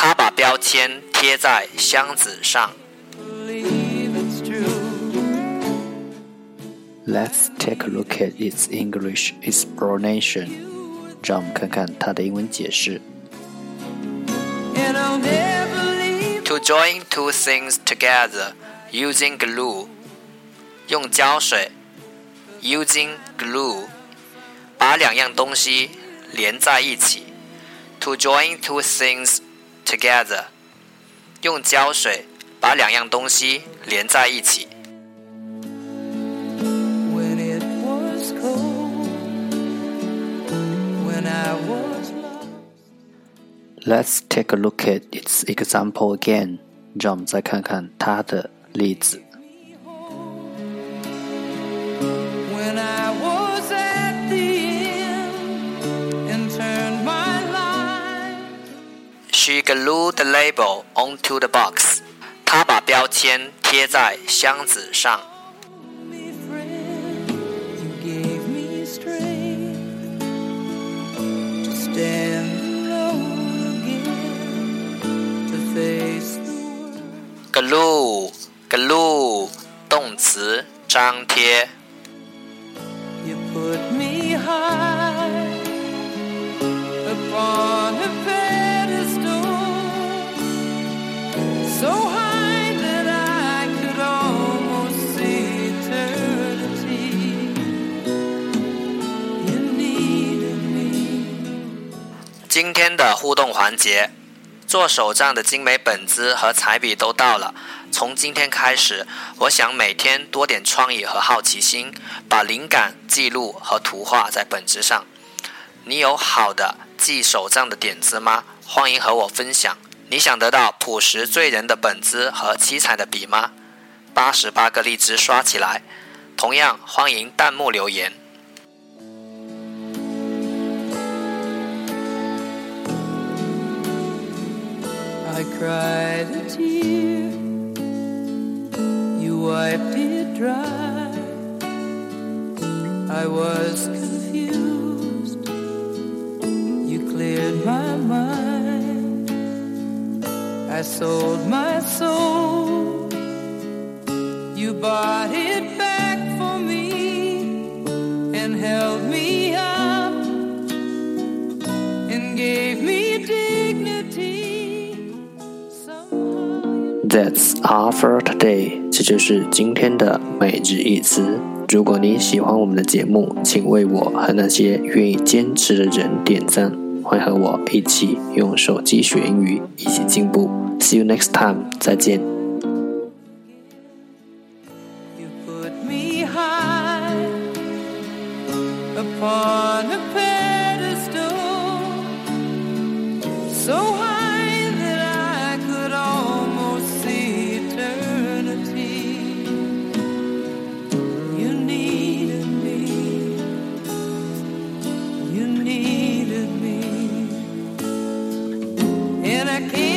他把标签贴在箱子上。Let's take a look at its English explanation。让我们看看它的英文解释。To join two things together using glue，用胶水，using glue，把两样东西连在一起。To join two things together，用胶水把两样东西连在一起。Let's take a look at its example again。让我们再看看它的例子。She glued the label onto the box. 她把标签贴在箱子上。glue glue 动词，粘贴。今天的互动环节，做手账的精美本子和彩笔都到了。从今天开始，我想每天多点创意和好奇心，把灵感记录和图画在本子上。你有好的记手账的点子吗？欢迎和我分享。你想得到朴实醉人的本子和七彩的笔吗？八十八个荔枝刷起来！同样欢迎弹幕留言。Cried a tear, you wiped it dry. I was confused, you cleared my mind. I sold my soul, you bought it back for me and held me. That's o l l for today，这就是今天的每日一词。如果你喜欢我们的节目，请为我和那些愿意坚持的人点赞，欢和我一起用手机学英语，一起进步。See you next time，再见。can't.